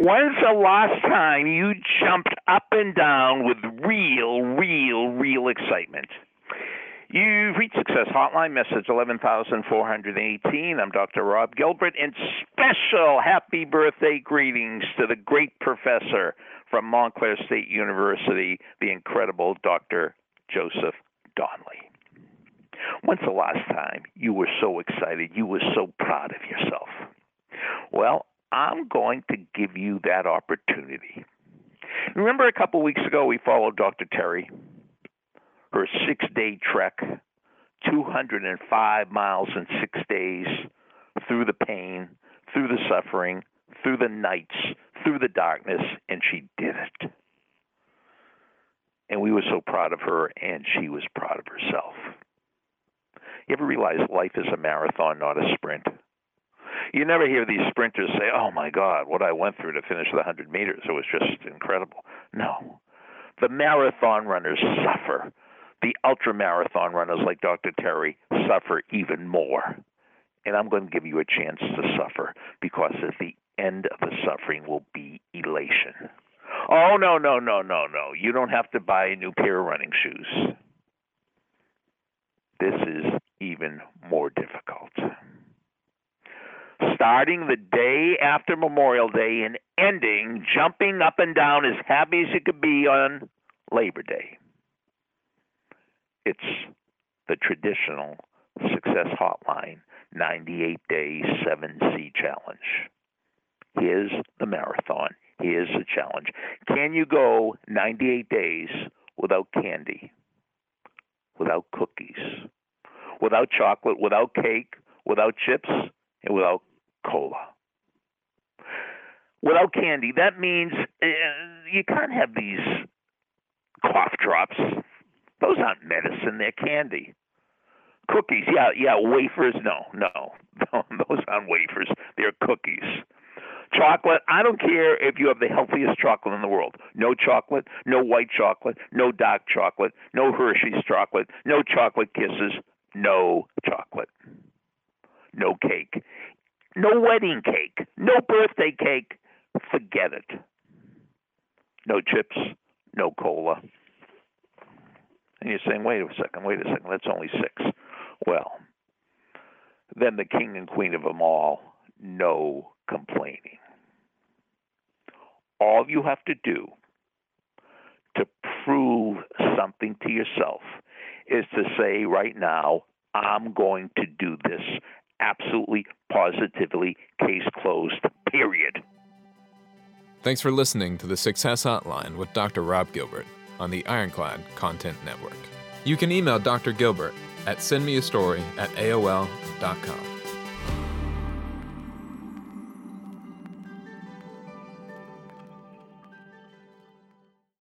When's the last time you jumped up and down with real, real, real excitement? You've reached Success Hotline, message 11418. I'm Dr. Rob Gilbert, and special happy birthday greetings to the great professor from Montclair State University, the incredible Dr. Joseph Donnelly. When's the last time you were so excited, you were so proud of yourself? Well, I'm going to give you that opportunity. Remember a couple weeks ago we followed Dr. Terry, her six day trek, 205 miles in six days, through the pain, through the suffering, through the nights, through the darkness, and she did it. And we were so proud of her, and she was proud of herself. You ever realize life is a marathon, not a sprint? You never hear these sprinters say, "Oh my God, what I went through to finish the 100 meters! It was just incredible." No, the marathon runners suffer. The ultra marathon runners, like Dr. Terry, suffer even more. And I'm going to give you a chance to suffer because at the end of the suffering will be elation. Oh, no, no, no, no, no. You don't have to buy a new pair of running shoes. This is even more difficult starting the day after Memorial Day and ending jumping up and down as happy as you could be on Labor Day. It's the traditional Success Hotline 98 Day 7C Challenge. Here's the marathon. Here's the challenge. Can you go 98 days without candy, without cookies, without chocolate, without cake, without chips, and without cola. Without candy, that means uh, you can't have these cough drops. Those aren't medicine, they're candy. Cookies, yeah, yeah, wafers, no, no. Those aren't wafers, they're cookies. Chocolate, I don't care if you have the healthiest chocolate in the world. No chocolate, no white chocolate, no dark chocolate, no Hershey's chocolate, no chocolate kisses, no chocolate. No cake. No wedding cake, no birthday cake. Forget it. No chips, no cola. And you're saying, wait a second, wait a second, that's only six. Well, then the king and queen of them all, no complaining. All you have to do to prove something to yourself is to say right now, I'm going to do this absolutely, positively case closed, period. Thanks for listening to the Success Hotline with Dr. Rob Gilbert on the Ironclad Content Network. You can email Dr. Gilbert at sendmeastory at AOL.com.